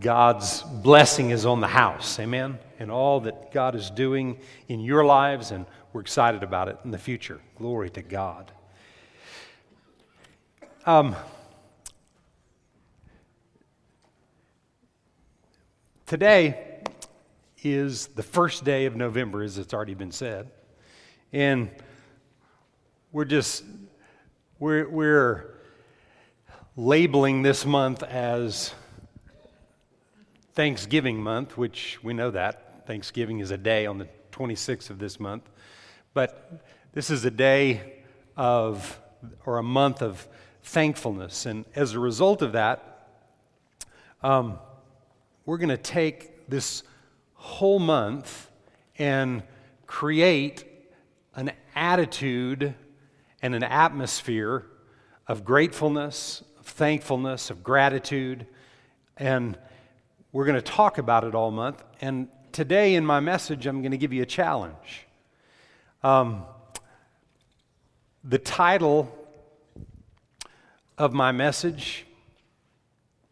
God's blessing is on the house. Amen? And all that God is doing in your lives, and we're excited about it in the future. Glory to God. Um, today is the first day of November, as it's already been said. And we're just, we're, we're labeling this month as Thanksgiving month, which we know that. Thanksgiving is a day on the 26th of this month. But this is a day of, or a month of thankfulness. And as a result of that, um, we're going to take this whole month and create an attitude and an atmosphere of gratefulness, of thankfulness, of gratitude. And we're going to talk about it all month. And today in my message, I'm going to give you a challenge. Um, the title of my message,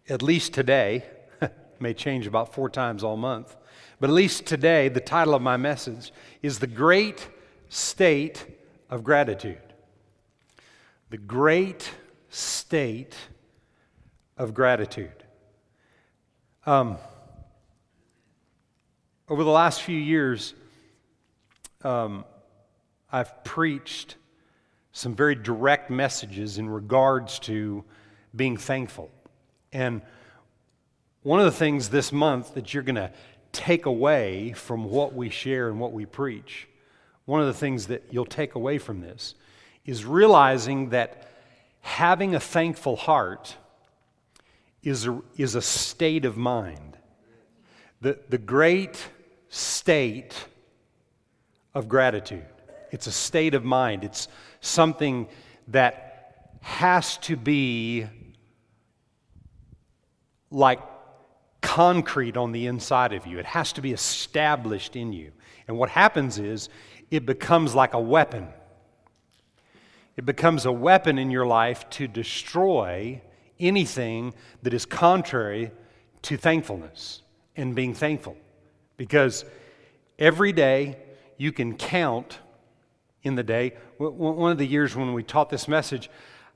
at least today, may change about four times all month, but at least today, the title of my message is The Great State of Gratitude. The Great State of Gratitude. Um, over the last few years, um, I've preached some very direct messages in regards to being thankful. And one of the things this month that you're going to take away from what we share and what we preach, one of the things that you'll take away from this is realizing that having a thankful heart is a, is a state of mind. The, the great state of gratitude. It's a state of mind. It's something that has to be like concrete on the inside of you. It has to be established in you. And what happens is it becomes like a weapon. It becomes a weapon in your life to destroy anything that is contrary to thankfulness and being thankful. Because every day you can count in the day. One of the years when we taught this message,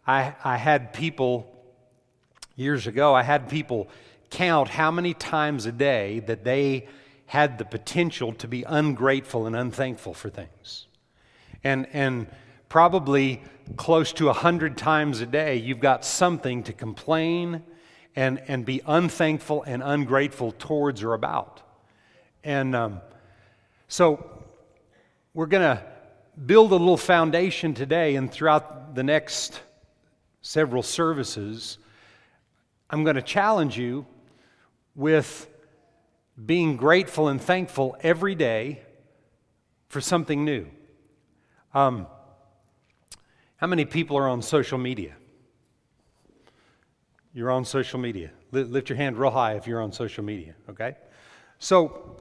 I, I had people, years ago, I had people count how many times a day that they had the potential to be ungrateful and unthankful for things. And, and probably close to a hundred times a day, you've got something to complain and, and be unthankful and ungrateful towards or about. And um, so we're going to build a little foundation today and throughout the next several services. I'm going to challenge you with being grateful and thankful every day for something new. Um, how many people are on social media? You're on social media. Lift your hand real high if you're on social media, okay? So,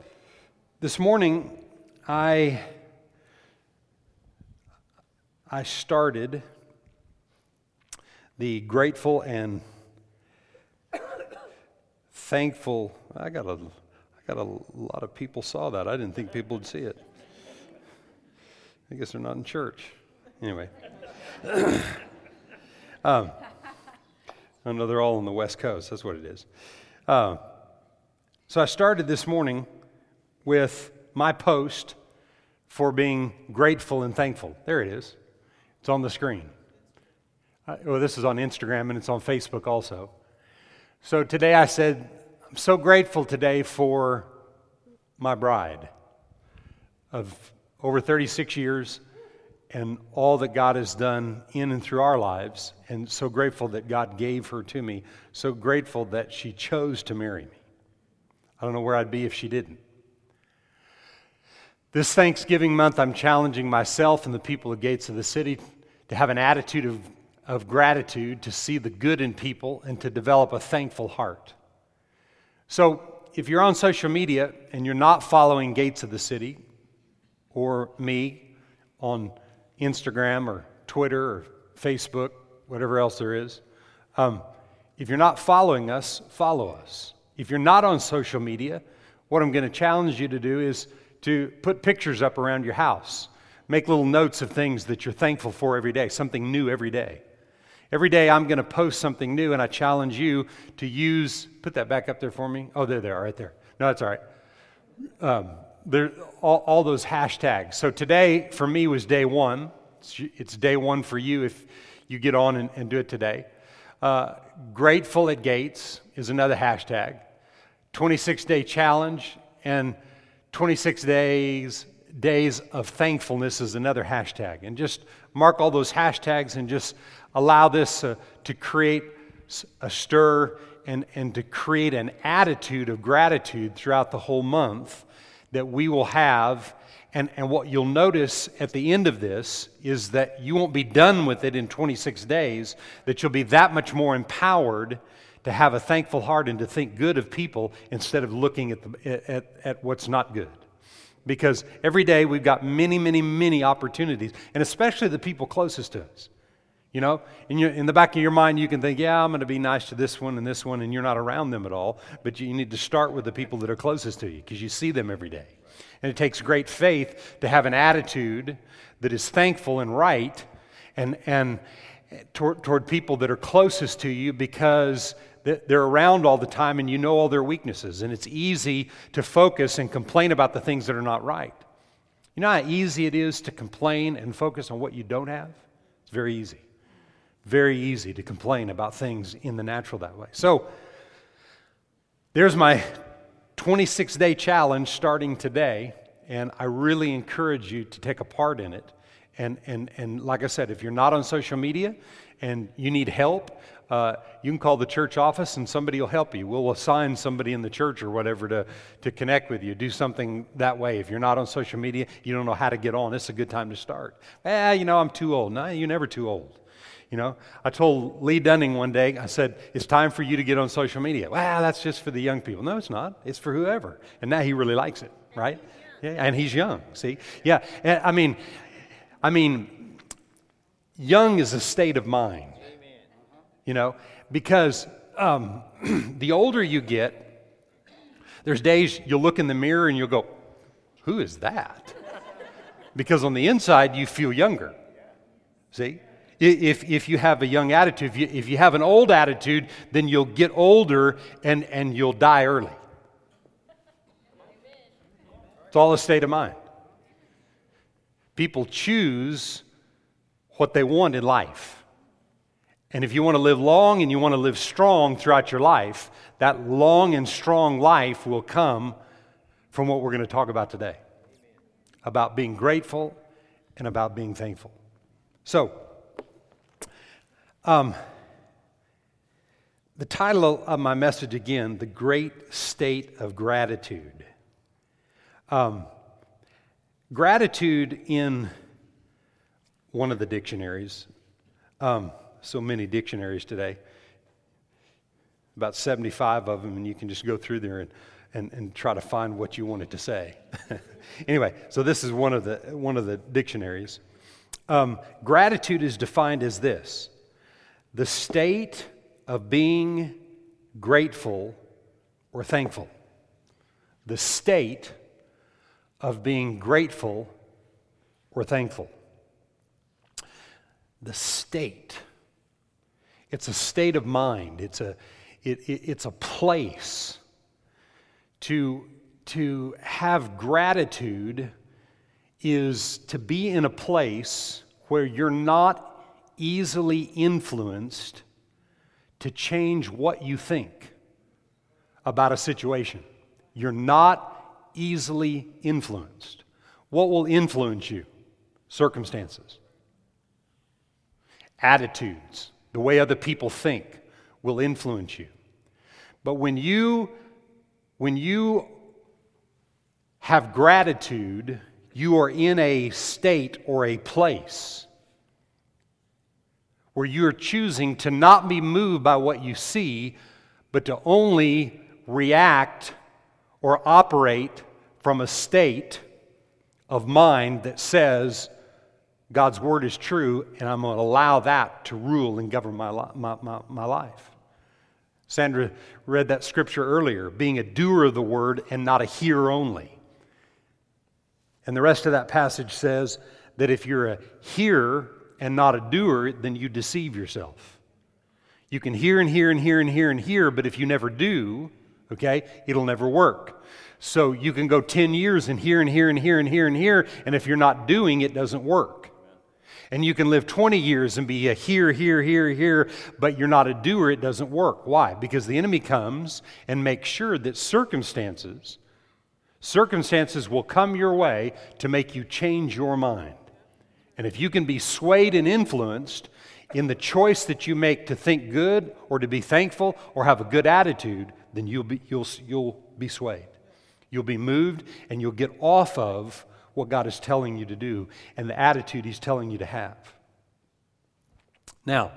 this morning, I, I started the grateful and thankful. I got a, I got a lot of people saw that. I didn't think people would see it. I guess they're not in church. Anyway. um, I know they're all on the West Coast. That's what it is. Uh, so I started this morning with my post for being grateful and thankful. There it is. It's on the screen. Uh, well, this is on Instagram and it's on Facebook also. So today I said, I'm so grateful today for my bride of over 36 years and all that God has done in and through our lives, and so grateful that God gave her to me, so grateful that she chose to marry me. I don't know where I'd be if she didn't. This Thanksgiving month, I'm challenging myself and the people of Gates of the City to have an attitude of, of gratitude, to see the good in people, and to develop a thankful heart. So, if you're on social media and you're not following Gates of the City or me on Instagram or Twitter or Facebook, whatever else there is. Um, if you're not following us, follow us. If you're not on social media, what I'm going to challenge you to do is to put pictures up around your house. Make little notes of things that you're thankful for every day, something new every day. Every day I'm going to post something new, and I challenge you to use, put that back up there for me. Oh, there they are, right there. No, that's all right. Um, there, all, all those hashtags. So today, for me, was day one. It's, it's day one for you if you get on and, and do it today. Uh, grateful at Gates is another hashtag. 26 day challenge and 26 days days of thankfulness is another hashtag. And just mark all those hashtags and just allow this uh, to create a stir and, and to create an attitude of gratitude throughout the whole month that we will have. And, and what you'll notice at the end of this is that you won't be done with it in 26 days, that you'll be that much more empowered to have a thankful heart and to think good of people instead of looking at, the, at, at what's not good. Because every day we've got many, many, many opportunities, and especially the people closest to us. You know, in, your, in the back of your mind, you can think, yeah, I'm going to be nice to this one and this one, and you're not around them at all. But you need to start with the people that are closest to you because you see them every day. And it takes great faith to have an attitude that is thankful and right and, and eh, toward, toward people that are closest to you because they're around all the time and you know all their weaknesses. And it's easy to focus and complain about the things that are not right. You know how easy it is to complain and focus on what you don't have? It's very easy very easy to complain about things in the natural that way. So, there's my 26 day challenge starting today, and I really encourage you to take a part in it. And, and, and like I said, if you're not on social media and you need help, uh, you can call the church office and somebody will help you. We'll assign somebody in the church or whatever to, to connect with you. Do something that way. If you're not on social media, you don't know how to get on, it's a good time to start. Ah, you know, I'm too old. No, you're never too old. You know, I told Lee Dunning one day, I said, it's time for you to get on social media. Well, that's just for the young people. No, it's not. It's for whoever. And now he really likes it, right? Yeah, and he's young, see? Yeah, and I mean, I mean, young is a state of mind. You know, because um, the older you get, there's days you'll look in the mirror and you'll go, who is that? Because on the inside, you feel younger. See? If, if you have a young attitude. If you, if you have an old attitude, then you'll get older and, and you'll die early. It's all a state of mind. People choose what they want in life. And if you want to live long and you want to live strong throughout your life, that long and strong life will come from what we're going to talk about today about being grateful and about being thankful. So, um, the title of my message again, The Great State of Gratitude. Um, gratitude in one of the dictionaries, um, so many dictionaries today, about 75 of them, and you can just go through there and, and, and try to find what you wanted to say. anyway, so this is one of the, one of the dictionaries. Um, gratitude is defined as this the state of being grateful or thankful. The state of being grateful or thankful. The state. It's a state of mind, it's a, it, it, it's a place. To, to have gratitude is to be in a place where you're not easily influenced to change what you think about a situation. You're not easily influenced. What will influence you? Circumstances, attitudes, the way other people think will influence you. But when you when you have gratitude, you are in a state or a place where you're choosing to not be moved by what you see, but to only react or operate from a state of mind that says, God's word is true, and I'm going to allow that to rule and govern my, my, my, my life. Sandra read that scripture earlier being a doer of the word and not a hearer only. And the rest of that passage says that if you're a hearer and not a doer, then you deceive yourself. You can hear and hear and hear and hear and hear, but if you never do, okay, it'll never work. So you can go 10 years and hear and hear and hear and hear and hear, and if you're not doing, it doesn't work. And you can live 20 years and be a here, here, here, here, but you're not a doer, it doesn't work. Why? Because the enemy comes and makes sure that circumstances, circumstances will come your way to make you change your mind. And if you can be swayed and influenced in the choice that you make to think good or to be thankful or have a good attitude, then you'll be, you'll, you'll be swayed. You'll be moved and you'll get off of what God is telling you to do and the attitude He's telling you to have. Now,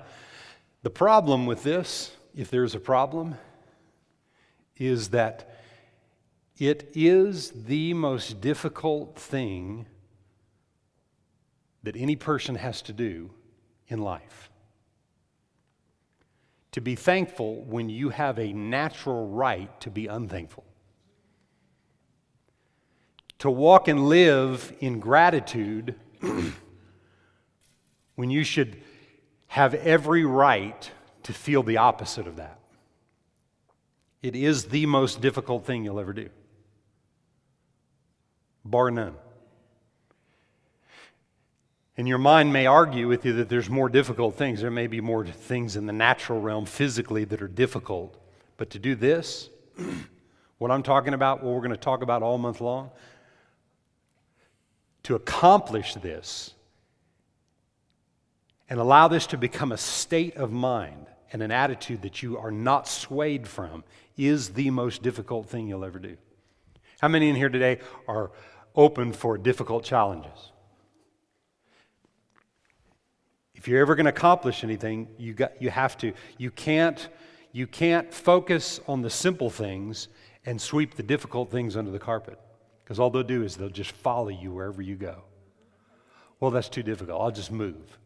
the problem with this, if there's a problem, is that it is the most difficult thing that any person has to do in life. To be thankful when you have a natural right to be unthankful to walk and live in gratitude when you should have every right to feel the opposite of that. It is the most difficult thing you'll ever do, bar none. And your mind may argue with you that there's more difficult things. There may be more things in the natural realm physically that are difficult. But to do this, what I'm talking about, what we're going to talk about all month long, to accomplish this and allow this to become a state of mind and an attitude that you are not swayed from is the most difficult thing you'll ever do. How many in here today are open for difficult challenges? If you're ever going to accomplish anything, you, got, you have to. You can't, you can't focus on the simple things and sweep the difficult things under the carpet. Because all they'll do is they'll just follow you wherever you go. Well, that's too difficult. I'll just move.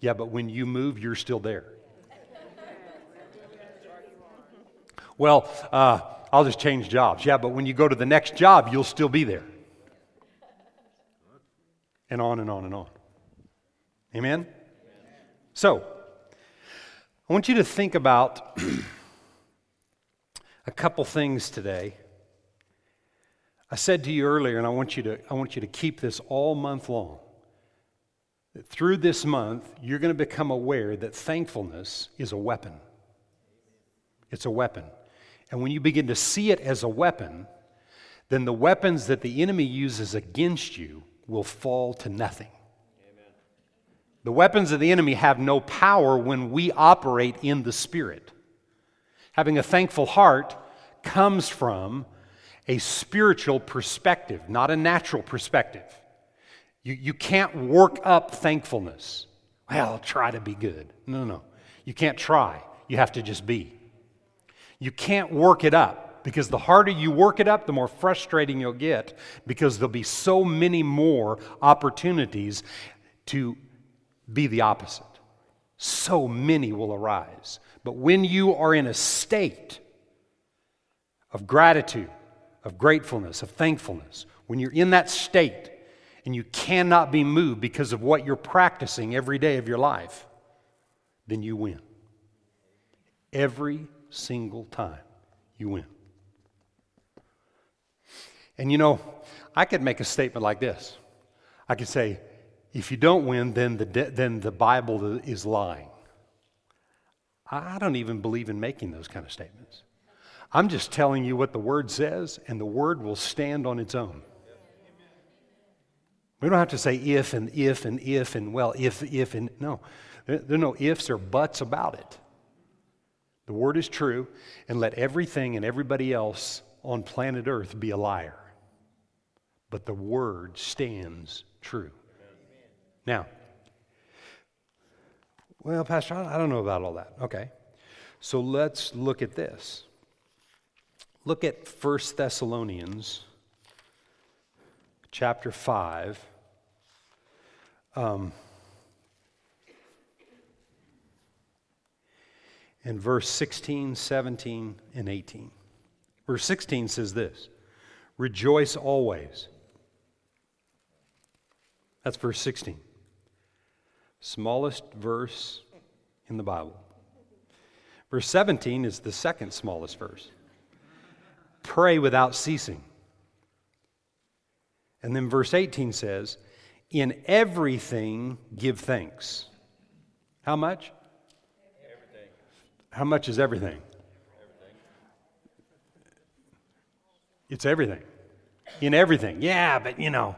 Yeah, but when you move, you're still there. Well, uh, I'll just change jobs. Yeah, but when you go to the next job, you'll still be there. And on and on and on. Amen? So, I want you to think about a couple things today I said to you earlier, and I want you to, I want you to keep this all month long. That through this month, you're going to become aware that thankfulness is a weapon. It's a weapon. And when you begin to see it as a weapon, then the weapons that the enemy uses against you will fall to nothing. The weapons of the enemy have no power when we operate in the Spirit. Having a thankful heart comes from a spiritual perspective, not a natural perspective. You, you can't work up thankfulness. Well, I'll try to be good. No, no. You can't try. You have to just be. You can't work it up because the harder you work it up, the more frustrating you'll get because there'll be so many more opportunities to be the opposite. So many will arise. But when you are in a state of gratitude, of gratefulness, of thankfulness, when you're in that state and you cannot be moved because of what you're practicing every day of your life, then you win. Every single time you win. And you know, I could make a statement like this I could say, if you don't win, then the, de- then the Bible is lying. I don't even believe in making those kind of statements. I'm just telling you what the Word says, and the Word will stand on its own. We don't have to say if and if and if and well, if, if, and no. There, there are no ifs or buts about it. The Word is true, and let everything and everybody else on planet Earth be a liar. But the Word stands true. Now, well, Pastor, I don't know about all that. Okay. So let's look at this. Look at 1 Thessalonians chapter 5. Um, and verse 16, 17, and 18. Verse 16 says this Rejoice always. That's verse 16. Smallest verse in the Bible. Verse 17 is the second smallest verse. Pray without ceasing. And then verse 18 says, In everything give thanks. How much? Everything. How much is everything? Everything. It's everything. In everything. Yeah, but you know,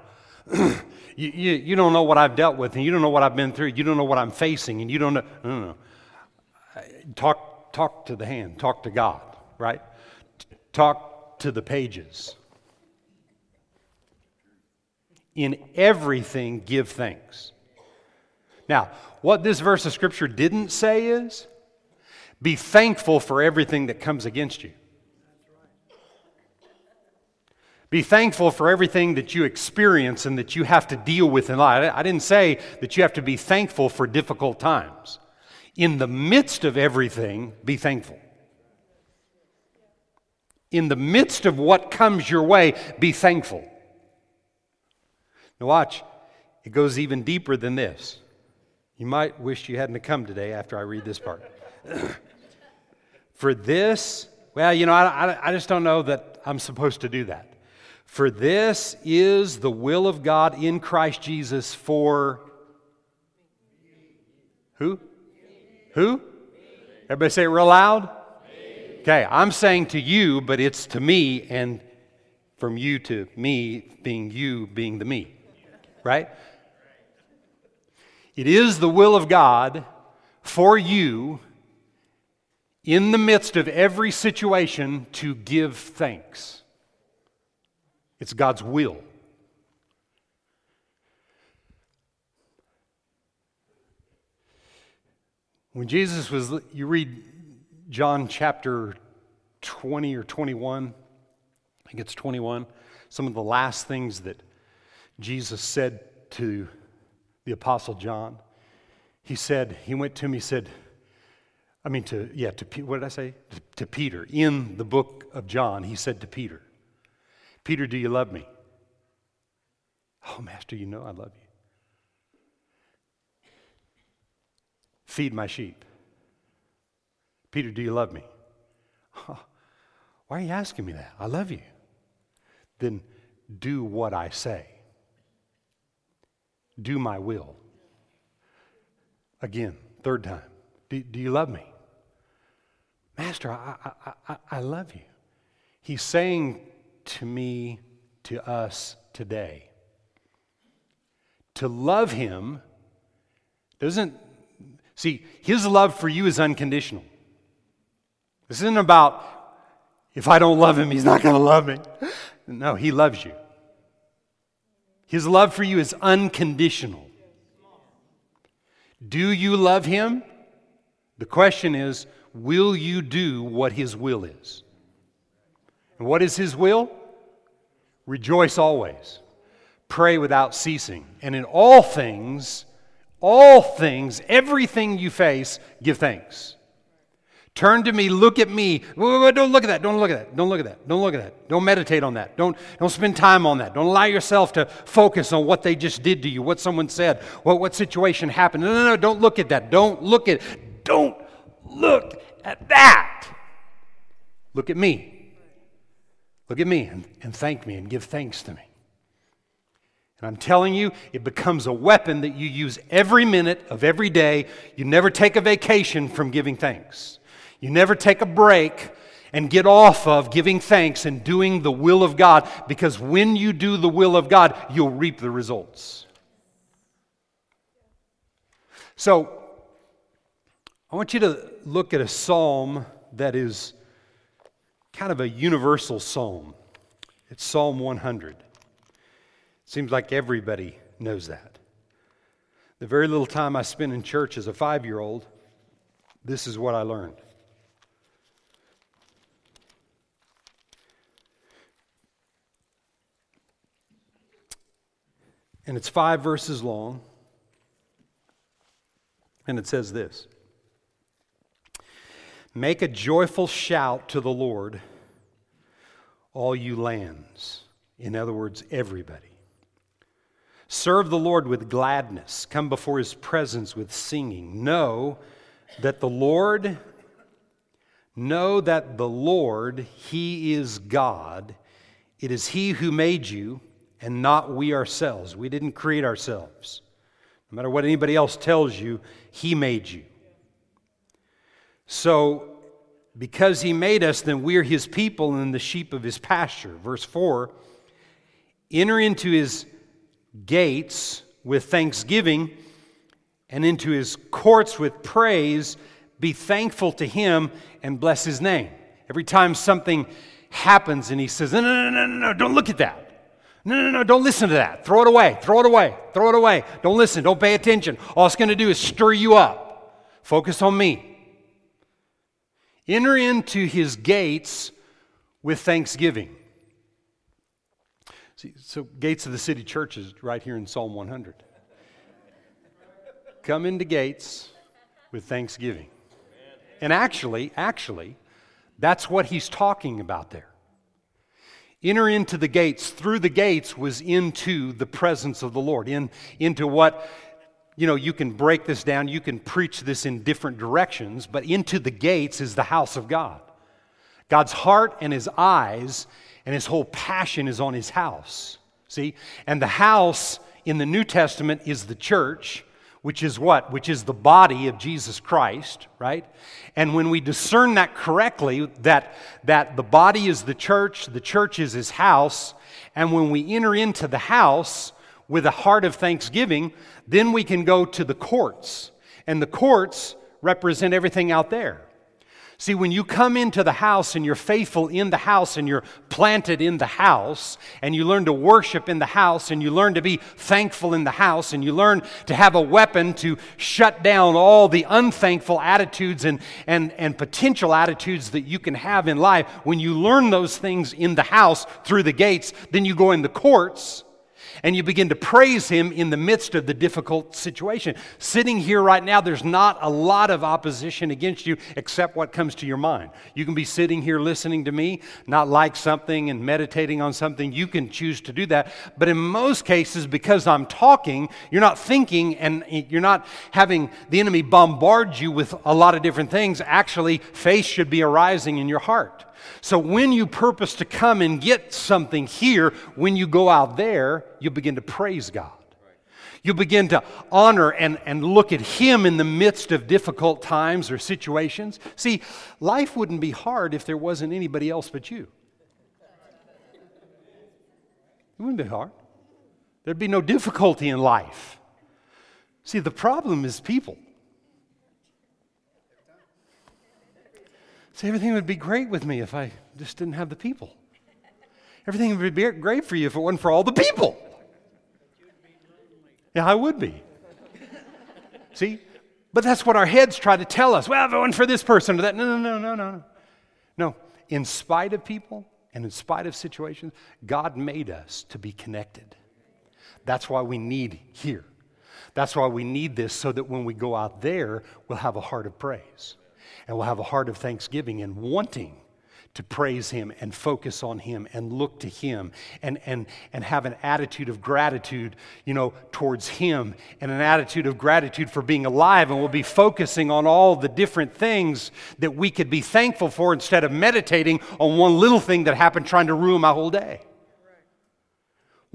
you, you, you don't know what I've dealt with, and you don't know what I've been through. You don't know what I'm facing, and you don't know. No, no, no. Talk, talk to the hand, talk to God, right? Talk to the pages. In everything, give thanks. Now, what this verse of Scripture didn't say is be thankful for everything that comes against you. Be thankful for everything that you experience and that you have to deal with in life. I didn't say that you have to be thankful for difficult times. In the midst of everything, be thankful. In the midst of what comes your way, be thankful. Now, watch, it goes even deeper than this. You might wish you hadn't come today after I read this part. For this, well, you know, I, I just don't know that I'm supposed to do that. For this is the will of God in Christ Jesus for who? Who? Everybody say it real loud. Okay, I'm saying to you, but it's to me, and from you to me being you being the me. Right? It is the will of God for you in the midst of every situation to give thanks. It's God's will. When Jesus was, you read John chapter 20 or 21, I think it's 21, some of the last things that Jesus said to the Apostle John. He said, he went to him, he said, I mean, to, yeah, to, what did I say? To, to Peter. In the book of John, he said to Peter, Peter, do you love me? Oh, Master, you know I love you. Feed my sheep. Peter, do you love me? Oh, why are you asking me that? I love you. Then do what I say. Do my will. Again, third time. Do, do you love me? Master, I, I, I, I love you. He's saying to me, to us today. To love Him doesn't, see, His love for you is unconditional. This isn't about if I don't love Him, He's not going to love me. No, He loves you. His love for you is unconditional. Do you love Him? The question is, will you do what His will is? And what is His will? Rejoice always. Pray without ceasing. And in all things, all things, everything you face, give thanks. Turn to me, look at me. Don't look at that. Don't look at that. Don't look at that. Don't look at that. Don't meditate on that. Don't, don't spend time on that. Don't allow yourself to focus on what they just did to you, what someone said, what, what situation happened. No, no, no. Don't look at that. Don't look at don't look at that. Look at me. Look at me and, and thank me and give thanks to me. And I'm telling you, it becomes a weapon that you use every minute of every day. You never take a vacation from giving thanks. You never take a break and get off of giving thanks and doing the will of God because when you do the will of God, you'll reap the results. So, I want you to look at a psalm that is kind of a universal psalm. It's Psalm 100. Seems like everybody knows that. The very little time I spent in church as a five year old, this is what I learned. And it's five verses long. And it says this Make a joyful shout to the Lord, all you lands. In other words, everybody. Serve the Lord with gladness. Come before his presence with singing. Know that the Lord, know that the Lord, he is God. It is he who made you and not we ourselves. We didn't create ourselves. No matter what anybody else tells you, he made you. So, because he made us, then we're his people and the sheep of his pasture. Verse 4 Enter into his gates with thanksgiving and into his courts with praise. Be thankful to him and bless his name. Every time something happens and he says, No, no, no, no, no, don't look at that. No, no, no, don't listen to that. Throw it away. Throw it away. Throw it away. Don't listen. Don't pay attention. All it's going to do is stir you up. Focus on me. Enter into his gates with thanksgiving. See, so, gates of the city church is right here in Psalm 100. Come into gates with thanksgiving. And actually, actually, that's what he's talking about there. Enter into the gates. Through the gates was into the presence of the Lord, in, into what, you know, you can break this down, you can preach this in different directions, but into the gates is the house of God. God's heart and his eyes and his whole passion is on his house. See? And the house in the New Testament is the church, which is what? Which is the body of Jesus Christ, right? And when we discern that correctly, that, that the body is the church, the church is his house, and when we enter into the house with a heart of thanksgiving, then we can go to the courts. And the courts represent everything out there. See, when you come into the house and you're faithful in the house and you're planted in the house and you learn to worship in the house and you learn to be thankful in the house and you learn to have a weapon to shut down all the unthankful attitudes and, and, and potential attitudes that you can have in life, when you learn those things in the house through the gates, then you go in the courts and you begin to praise Him in the midst of the difficult situation. Sitting here right now, there's not a lot of opposition against you except what comes to your mind. You can be sitting here listening to me, not like something and meditating on something. You can choose to do that. But in most cases, because I'm talking, you're not thinking and you're not having the enemy bombard you with a lot of different things. Actually, faith should be arising in your heart. So when you purpose to come and get something here, when you go out there, you begin to praise God. You begin to honor and, and look at Him in the midst of difficult times or situations. See, life wouldn't be hard if there wasn't anybody else but you. It wouldn't be hard. There'd be no difficulty in life. See, the problem is people. See, everything would be great with me if I just didn't have the people. Everything would be great for you if it wasn't for all the people. Yeah, I would be. See? But that's what our heads try to tell us. Well, if it wasn't for this person or that. No, no, no, no, no. No. In spite of people and in spite of situations, God made us to be connected. That's why we need here. That's why we need this so that when we go out there, we'll have a heart of praise and we'll have a heart of thanksgiving and wanting to praise him and focus on him and look to him and, and, and have an attitude of gratitude you know towards him and an attitude of gratitude for being alive. And we'll be focusing on all the different things that we could be thankful for instead of meditating on one little thing that happened trying to ruin my whole day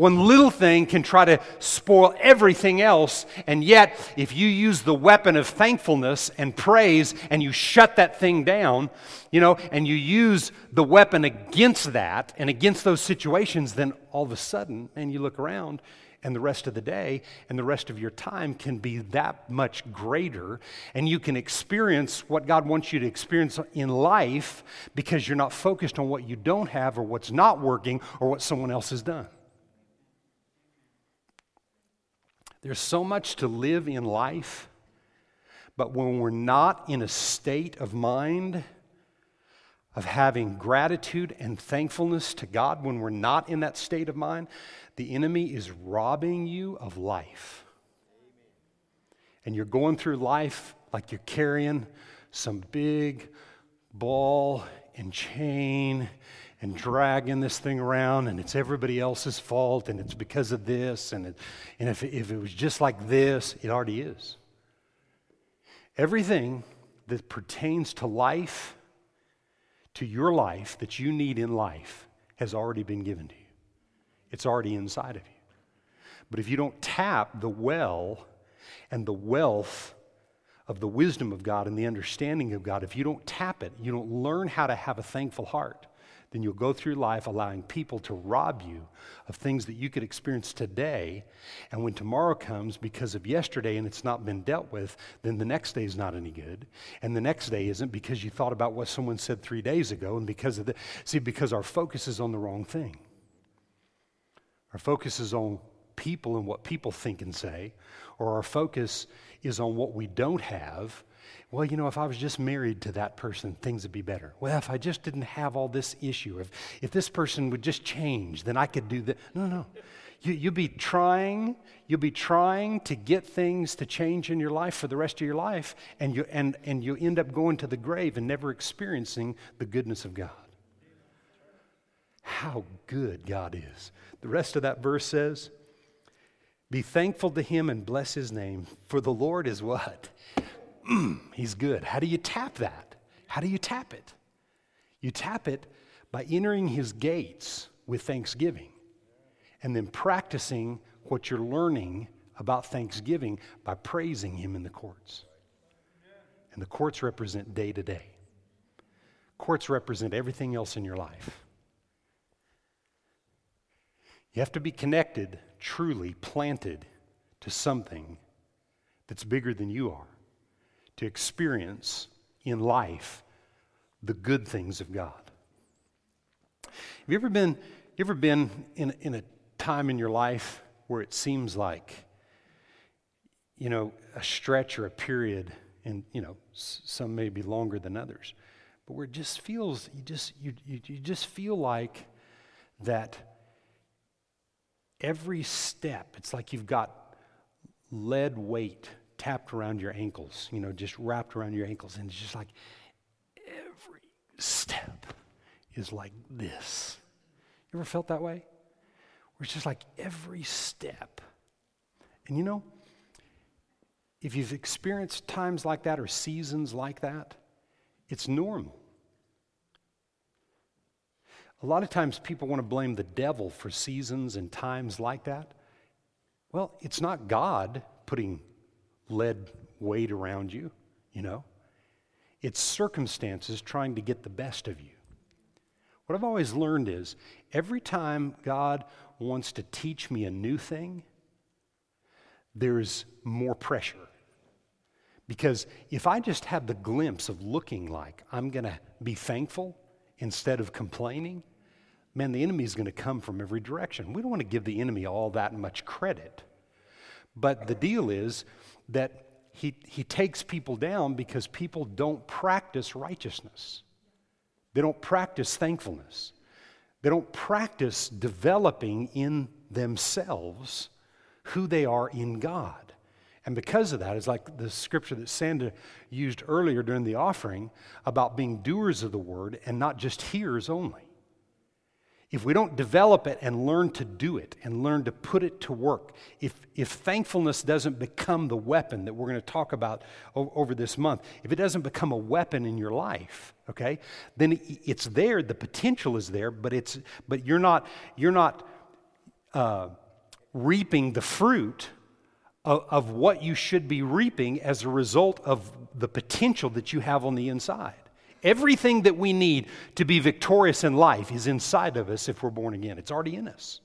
one little thing can try to spoil everything else, and yet, if you use the weapon of thankfulness and praise and you shut that thing down, you know, and you use the weapon against that and against those situations, then all of a sudden, and you look around, and the rest of the day and the rest of your time can be that much greater, and you can experience what God wants you to experience in life because you're not focused on what you don't have or what's not working or what someone else has done. There's so much to live in life, but when we're not in a state of mind of having gratitude and thankfulness to God, when we're not in that state of mind, the enemy is robbing you of life. And you're going through life like you're carrying some big ball and chain and dragging this thing around and it's everybody else's fault and it's because of this and, it, and if, if it was just like this, it already is. Everything that pertains to life, to your life, that you need in life, has already been given to you. It's already inside of you. But if you don't tap the well and the wealth of the wisdom of God and the understanding of God, if you don't tap it, you don't learn how to have a thankful heart, then you'll go through life allowing people to rob you of things that you could experience today. And when tomorrow comes because of yesterday and it's not been dealt with, then the next day is not any good. And the next day isn't because you thought about what someone said three days ago and because of the, see, because our focus is on the wrong thing. Our focus is on people and what people think and say, or our focus is on what we don't have. Well, you know, if I was just married to that person, things would be better. Well, if I just didn't have all this issue, if, if this person would just change, then I could do that. No, no. You, you'll be trying, you'll be trying to get things to change in your life for the rest of your life, and you, and, and you end up going to the grave and never experiencing the goodness of God. How good God is. The rest of that verse says, be thankful to him and bless his name, for the Lord is what? Mm, he's good. How do you tap that? How do you tap it? You tap it by entering his gates with thanksgiving and then practicing what you're learning about thanksgiving by praising him in the courts. And the courts represent day to day. Courts represent everything else in your life. You have to be connected, truly planted to something that's bigger than you are to experience in life the good things of God. Have you ever been, you ever been in, in a time in your life where it seems like, you know, a stretch or a period, and, you know, some may be longer than others, but where it just feels, you just, you, you, you just feel like that every step, it's like you've got lead weight tapped around your ankles, you know, just wrapped around your ankles. And it's just like every step is like this. You ever felt that way? Where it's just like every step. And you know, if you've experienced times like that or seasons like that, it's normal. A lot of times people want to blame the devil for seasons and times like that. Well, it's not God putting lead weight around you, you know. It's circumstances trying to get the best of you. What I've always learned is every time God wants to teach me a new thing, there's more pressure. Because if I just have the glimpse of looking like I'm going to be thankful instead of complaining, man, the enemy is going to come from every direction. We don't want to give the enemy all that much credit. But the deal is that he, he takes people down because people don't practice righteousness. They don't practice thankfulness. They don't practice developing in themselves who they are in God. And because of that, it's like the scripture that Sandra used earlier during the offering about being doers of the word and not just hearers only if we don't develop it and learn to do it and learn to put it to work, if, if thankfulness doesn't become the weapon that we're going to talk about over this month, if it doesn't become a weapon in your life, okay, then it's there, the potential is there, but, it's, but you're not, you're not uh, reaping the fruit of, of what you should be reaping as a result of the potential that you have on the inside. Everything that we need to be victorious in life is inside of us if we're born again. It's already in us.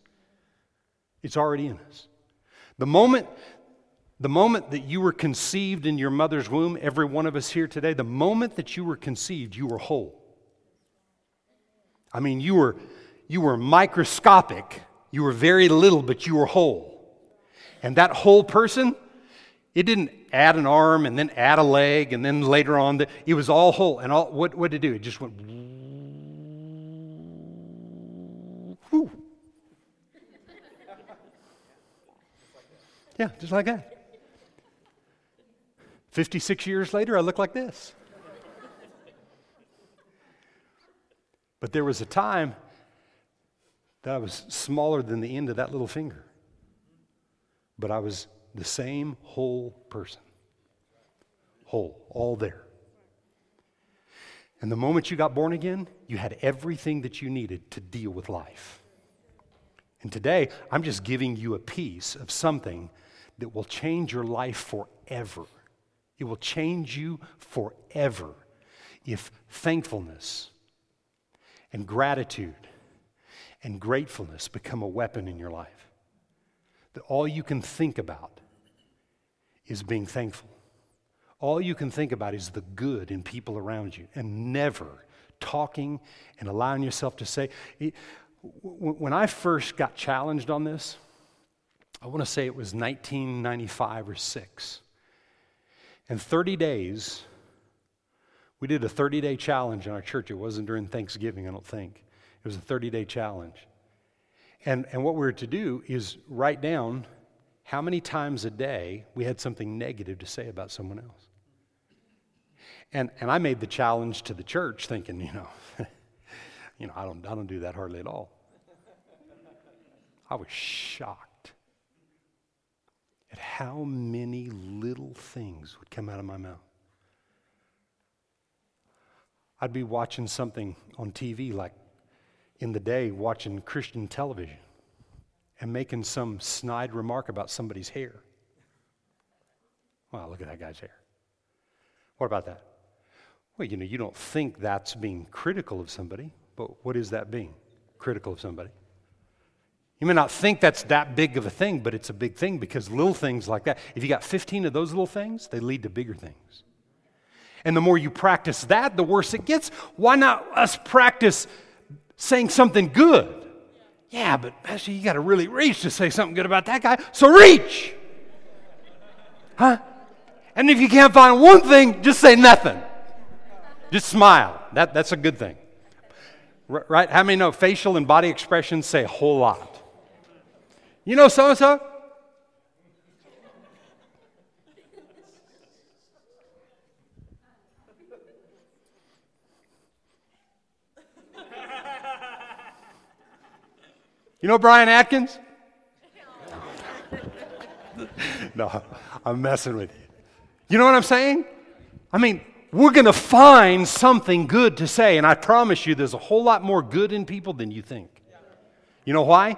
It's already in us. The moment, the moment that you were conceived in your mother's womb, every one of us here today, the moment that you were conceived, you were whole. I mean, you were, you were microscopic. You were very little, but you were whole. And that whole person, it didn't add an arm and then add a leg and then later on the, it was all whole. And all what did it do? It just went whoo. Yeah, just like that. 56 years later, I look like this. But there was a time that I was smaller than the end of that little finger. But I was the same whole person. Whole, all there. And the moment you got born again, you had everything that you needed to deal with life. And today, I'm just giving you a piece of something that will change your life forever. It will change you forever if thankfulness and gratitude and gratefulness become a weapon in your life. That all you can think about is being thankful. All you can think about is the good in people around you and never talking and allowing yourself to say. When I first got challenged on this, I want to say it was 1995 or 6. In 30 days, we did a 30 day challenge in our church. It wasn't during Thanksgiving, I don't think. It was a 30 day challenge. And, and what we were to do is write down how many times a day we had something negative to say about someone else. And, and I made the challenge to the church thinking, you know, you know, I don't, I don't do that hardly at all. I was shocked at how many little things would come out of my mouth. I'd be watching something on TV, like in the day, watching Christian television and making some snide remark about somebody's hair. Well, look at that guy's hair. What about that? Well, you know, you don't think that's being critical of somebody, but what is that being? Critical of somebody. You may not think that's that big of a thing, but it's a big thing because little things like that, if you got 15 of those little things, they lead to bigger things. And the more you practice that, the worse it gets. Why not us practice saying something good? Yeah, but Pastor, you got to really reach to say something good about that guy. So reach. Huh? And if you can't find one thing, just say nothing. Just smile. That, that's a good thing. Right? How many know facial and body expressions say a whole lot? You know so and so? You know Brian Atkins? no, I'm messing with you. You know what I'm saying? I mean, we're going to find something good to say, and I promise you there's a whole lot more good in people than you think. You know why?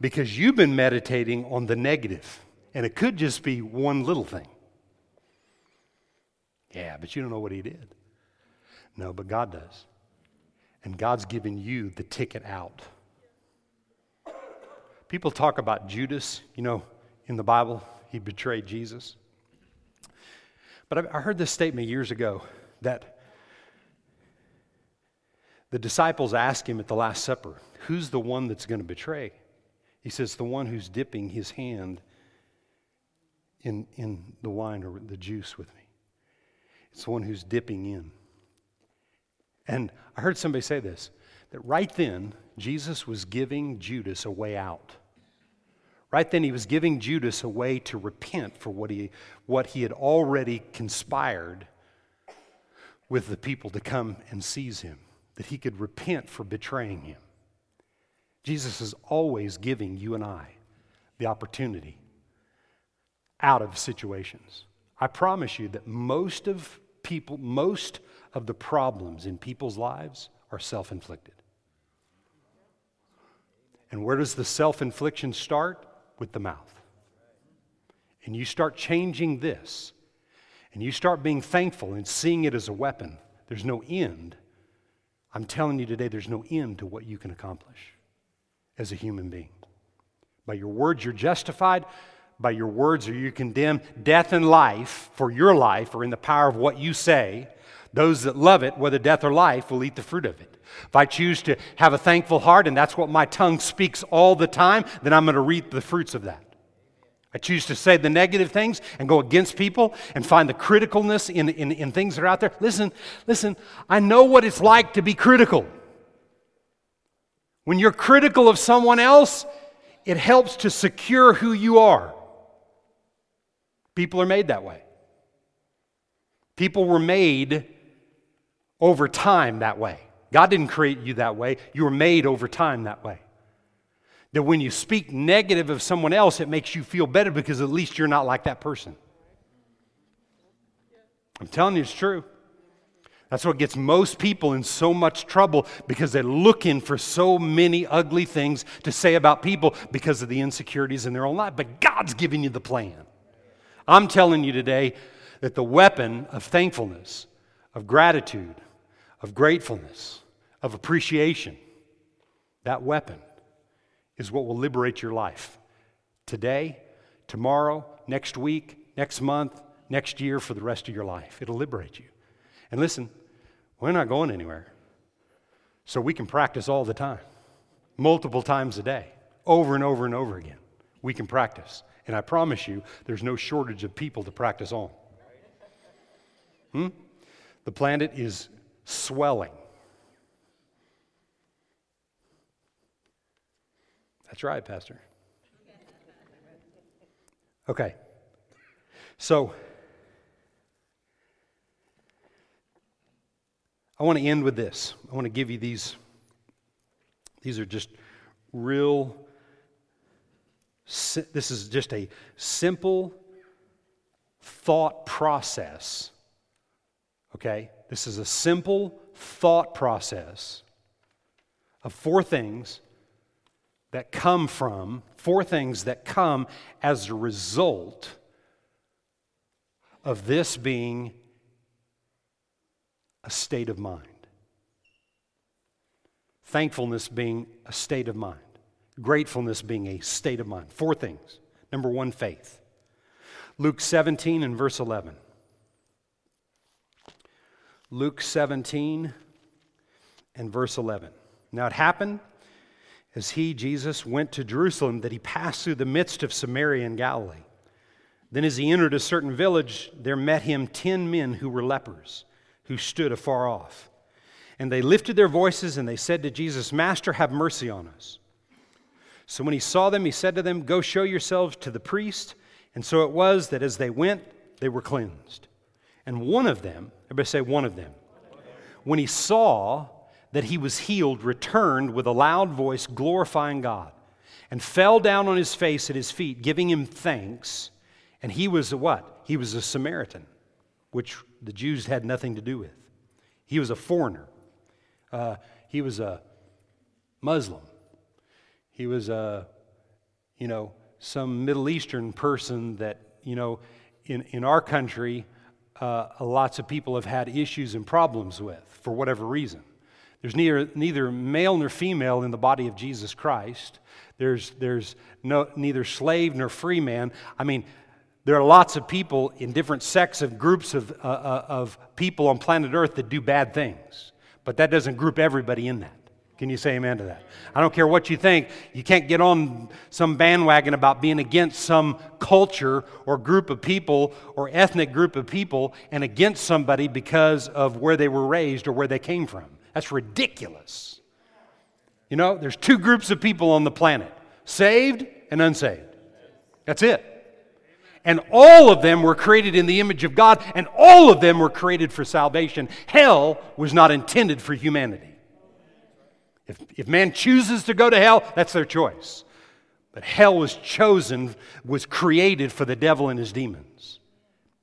Because you've been meditating on the negative, and it could just be one little thing. Yeah, but you don't know what he did. No, but God does. And God's given you the ticket out. People talk about Judas, you know, in the Bible, he betrayed Jesus. But I heard this statement years ago that the disciples asked him at the Last Supper, Who's the one that's going to betray? He says, The one who's dipping his hand in, in the wine or the juice with me. It's the one who's dipping in. And I heard somebody say this that right then, Jesus was giving Judas a way out. Right then, he was giving Judas a way to repent for what he, what he had already conspired with the people to come and seize him, that he could repent for betraying him. Jesus is always giving you and I the opportunity out of situations. I promise you that most of people, most of the problems in people's lives are self inflicted. And where does the self infliction start? With the mouth. And you start changing this, and you start being thankful and seeing it as a weapon. There's no end. I'm telling you today, there's no end to what you can accomplish as a human being. By your words, you're justified. By your words, are you condemned? Death and life for your life are in the power of what you say. Those that love it, whether death or life, will eat the fruit of it. If I choose to have a thankful heart and that's what my tongue speaks all the time, then I'm going to reap the fruits of that. I choose to say the negative things and go against people and find the criticalness in, in, in things that are out there. Listen, listen, I know what it's like to be critical. When you're critical of someone else, it helps to secure who you are. People are made that way. People were made over time that way. God didn't create you that way. You were made over time that way. That when you speak negative of someone else, it makes you feel better because at least you're not like that person. I'm telling you, it's true. That's what gets most people in so much trouble because they're looking for so many ugly things to say about people because of the insecurities in their own life. But God's giving you the plan. I'm telling you today that the weapon of thankfulness, of gratitude, of gratefulness, of appreciation, that weapon is what will liberate your life today, tomorrow, next week, next month, next year, for the rest of your life. It'll liberate you. And listen, we're not going anywhere. So we can practice all the time, multiple times a day, over and over and over again. We can practice. And I promise you, there's no shortage of people to practice on. Hmm? The planet is swelling. That's right, Pastor. Okay. So, I want to end with this. I want to give you these. These are just real. This is just a simple thought process. Okay? This is a simple thought process of four things that come from, four things that come as a result of this being a state of mind. Thankfulness being a state of mind. Gratefulness being a state of mind. Four things. Number one, faith. Luke 17 and verse 11. Luke 17 and verse 11. Now it happened as he, Jesus, went to Jerusalem that he passed through the midst of Samaria and Galilee. Then, as he entered a certain village, there met him ten men who were lepers who stood afar off. And they lifted their voices and they said to Jesus, Master, have mercy on us. So when he saw them, he said to them, Go show yourselves to the priest. And so it was that as they went, they were cleansed. And one of them, everybody say one of them, when he saw that he was healed, returned with a loud voice, glorifying God, and fell down on his face at his feet, giving him thanks. And he was a what? He was a Samaritan which the Jews had nothing to do with. He was a foreigner. Uh, he was a Muslim. He was a, you know, some Middle Eastern person that, you know, in, in our country, uh, lots of people have had issues and problems with for whatever reason. There's neither, neither male nor female in the body of Jesus Christ. There's, there's no, neither slave nor free man. I mean, there are lots of people in different sects of groups of, uh, uh, of people on planet Earth that do bad things, but that doesn't group everybody in that. Can you say amen to that? I don't care what you think. You can't get on some bandwagon about being against some culture or group of people or ethnic group of people and against somebody because of where they were raised or where they came from. That's ridiculous. You know, there's two groups of people on the planet saved and unsaved. That's it. And all of them were created in the image of God, and all of them were created for salvation. Hell was not intended for humanity. If, if man chooses to go to hell, that's their choice. But hell was chosen, was created for the devil and his demons.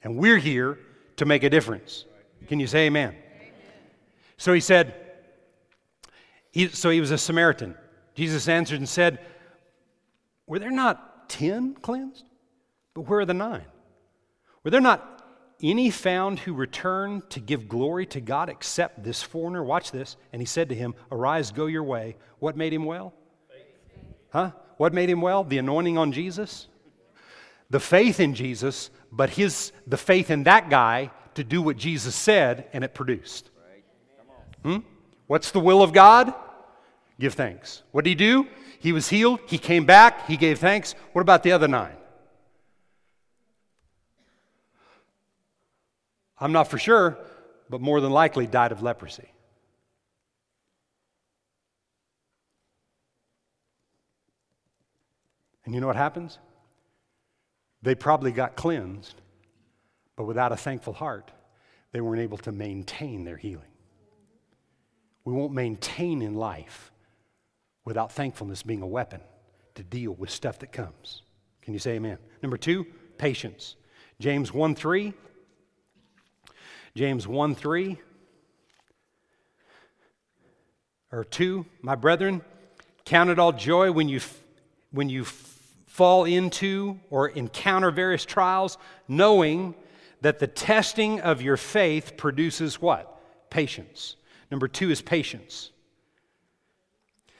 And we're here to make a difference. Can you say amen? amen. So he said, he, so he was a Samaritan. Jesus answered and said, Were there not ten cleansed? But where are the nine? Were there not any found who returned to give glory to God except this foreigner? Watch this. And he said to him, Arise, go your way. What made him well? Huh? What made him well? The anointing on Jesus? The faith in Jesus, but his the faith in that guy to do what Jesus said, and it produced. Hmm? What's the will of God? Give thanks. What did he do? He was healed. He came back. He gave thanks. What about the other nine? I'm not for sure, but more than likely died of leprosy. And you know what happens? They probably got cleansed, but without a thankful heart, they weren't able to maintain their healing. We won't maintain in life without thankfulness being a weapon to deal with stuff that comes. Can you say amen? Number two, patience. James 1 3. James 1 3. Or 2. My brethren, count it all joy when you, when you fall into or encounter various trials, knowing that the testing of your faith produces what? Patience. Number two is patience.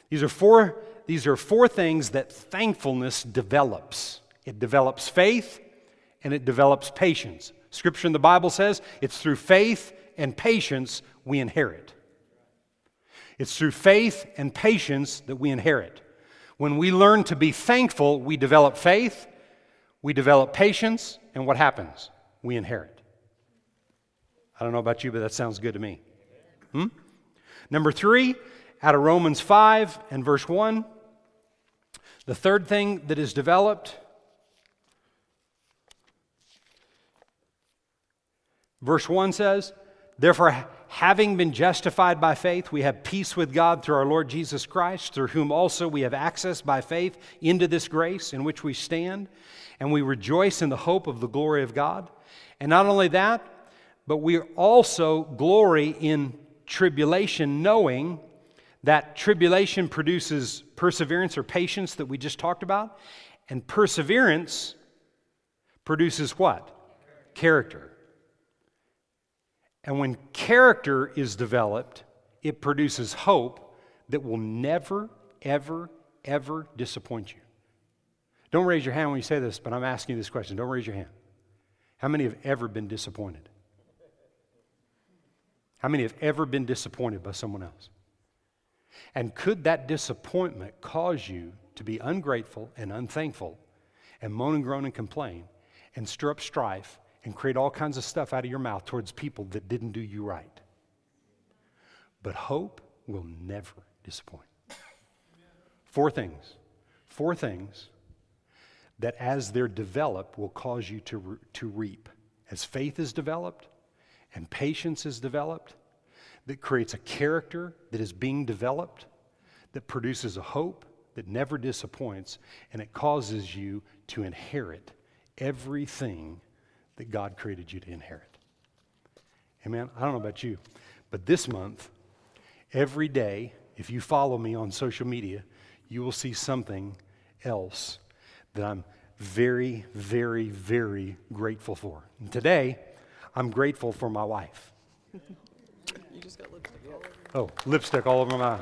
These are four, these are four things that thankfulness develops it develops faith and it develops patience. Scripture in the Bible says it's through faith and patience we inherit. It's through faith and patience that we inherit. When we learn to be thankful, we develop faith, we develop patience, and what happens? We inherit. I don't know about you, but that sounds good to me. Hmm? Number three, out of Romans 5 and verse 1, the third thing that is developed, verse 1 says, Therefore, having been justified by faith, we have peace with God through our Lord Jesus Christ, through whom also we have access by faith into this grace in which we stand, and we rejoice in the hope of the glory of God. And not only that, but we also glory in tribulation, knowing that tribulation produces perseverance or patience that we just talked about, and perseverance produces what? Character. And when character is developed, it produces hope that will never, ever, ever disappoint you. Don't raise your hand when you say this, but I'm asking you this question. Don't raise your hand. How many have ever been disappointed? How many have ever been disappointed by someone else? And could that disappointment cause you to be ungrateful and unthankful and moan and groan and complain and stir up strife and create all kinds of stuff out of your mouth towards people that didn't do you right? But hope will never disappoint. Four things. Four things that as they're developed will cause you to, re- to reap. As faith is developed, and patience is developed, that creates a character that is being developed, that produces a hope that never disappoints, and it causes you to inherit everything that God created you to inherit. Amen. I don't know about you, but this month, every day, if you follow me on social media, you will see something else that I'm very, very, very grateful for. And today, I'm grateful for my wife. you just got lipstick all over. Oh, lipstick all over my.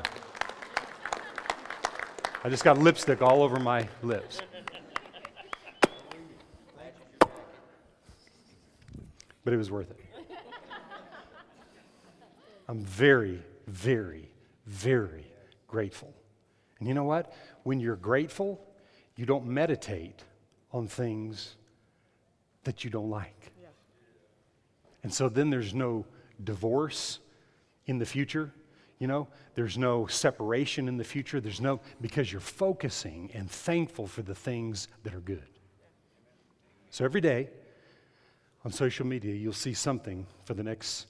I just got lipstick all over my lips. But it was worth it. I'm very, very, very grateful. And you know what? When you're grateful, you don't meditate on things that you don't like. And so then there's no divorce in the future. You know, there's no separation in the future. There's no, because you're focusing and thankful for the things that are good. So every day on social media, you'll see something for the next,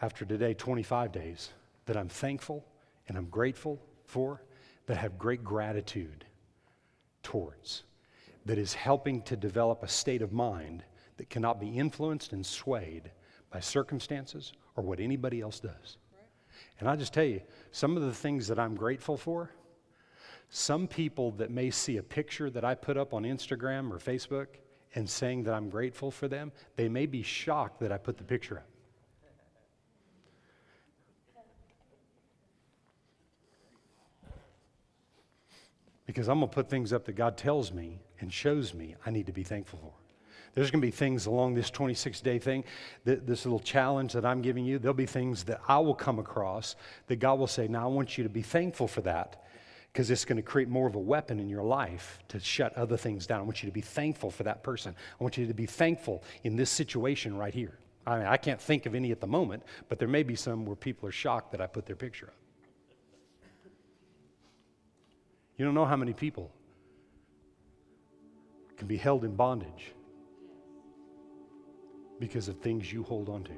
after today, 25 days, that I'm thankful and I'm grateful for, that I have great gratitude towards, that is helping to develop a state of mind that cannot be influenced and swayed by circumstances or what anybody else does. And I just tell you, some of the things that I'm grateful for, some people that may see a picture that I put up on Instagram or Facebook and saying that I'm grateful for them, they may be shocked that I put the picture up. Because I'm going to put things up that God tells me and shows me I need to be thankful for. There's going to be things along this 26 day thing, this little challenge that I'm giving you. There'll be things that I will come across that God will say, Now I want you to be thankful for that because it's going to create more of a weapon in your life to shut other things down. I want you to be thankful for that person. I want you to be thankful in this situation right here. I mean, I can't think of any at the moment, but there may be some where people are shocked that I put their picture up. You don't know how many people can be held in bondage because of things you hold on to.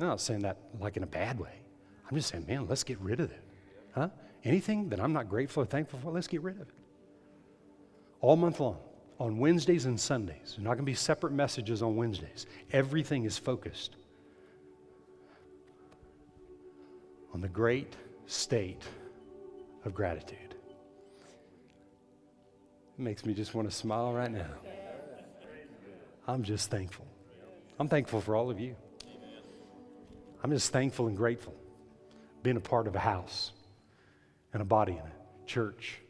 I'm not saying that like in a bad way. I'm just saying, man, let's get rid of it. Huh? Anything that I'm not grateful or thankful for, let's get rid of it. All month long, on Wednesdays and Sundays. There's not going to be separate messages on Wednesdays. Everything is focused on the great state of gratitude. It makes me just want to smile right now. I'm just thankful. I'm thankful for all of you. I'm just thankful and grateful being a part of a house and a body in a church,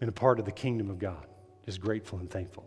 and a part of the kingdom of God. Just grateful and thankful.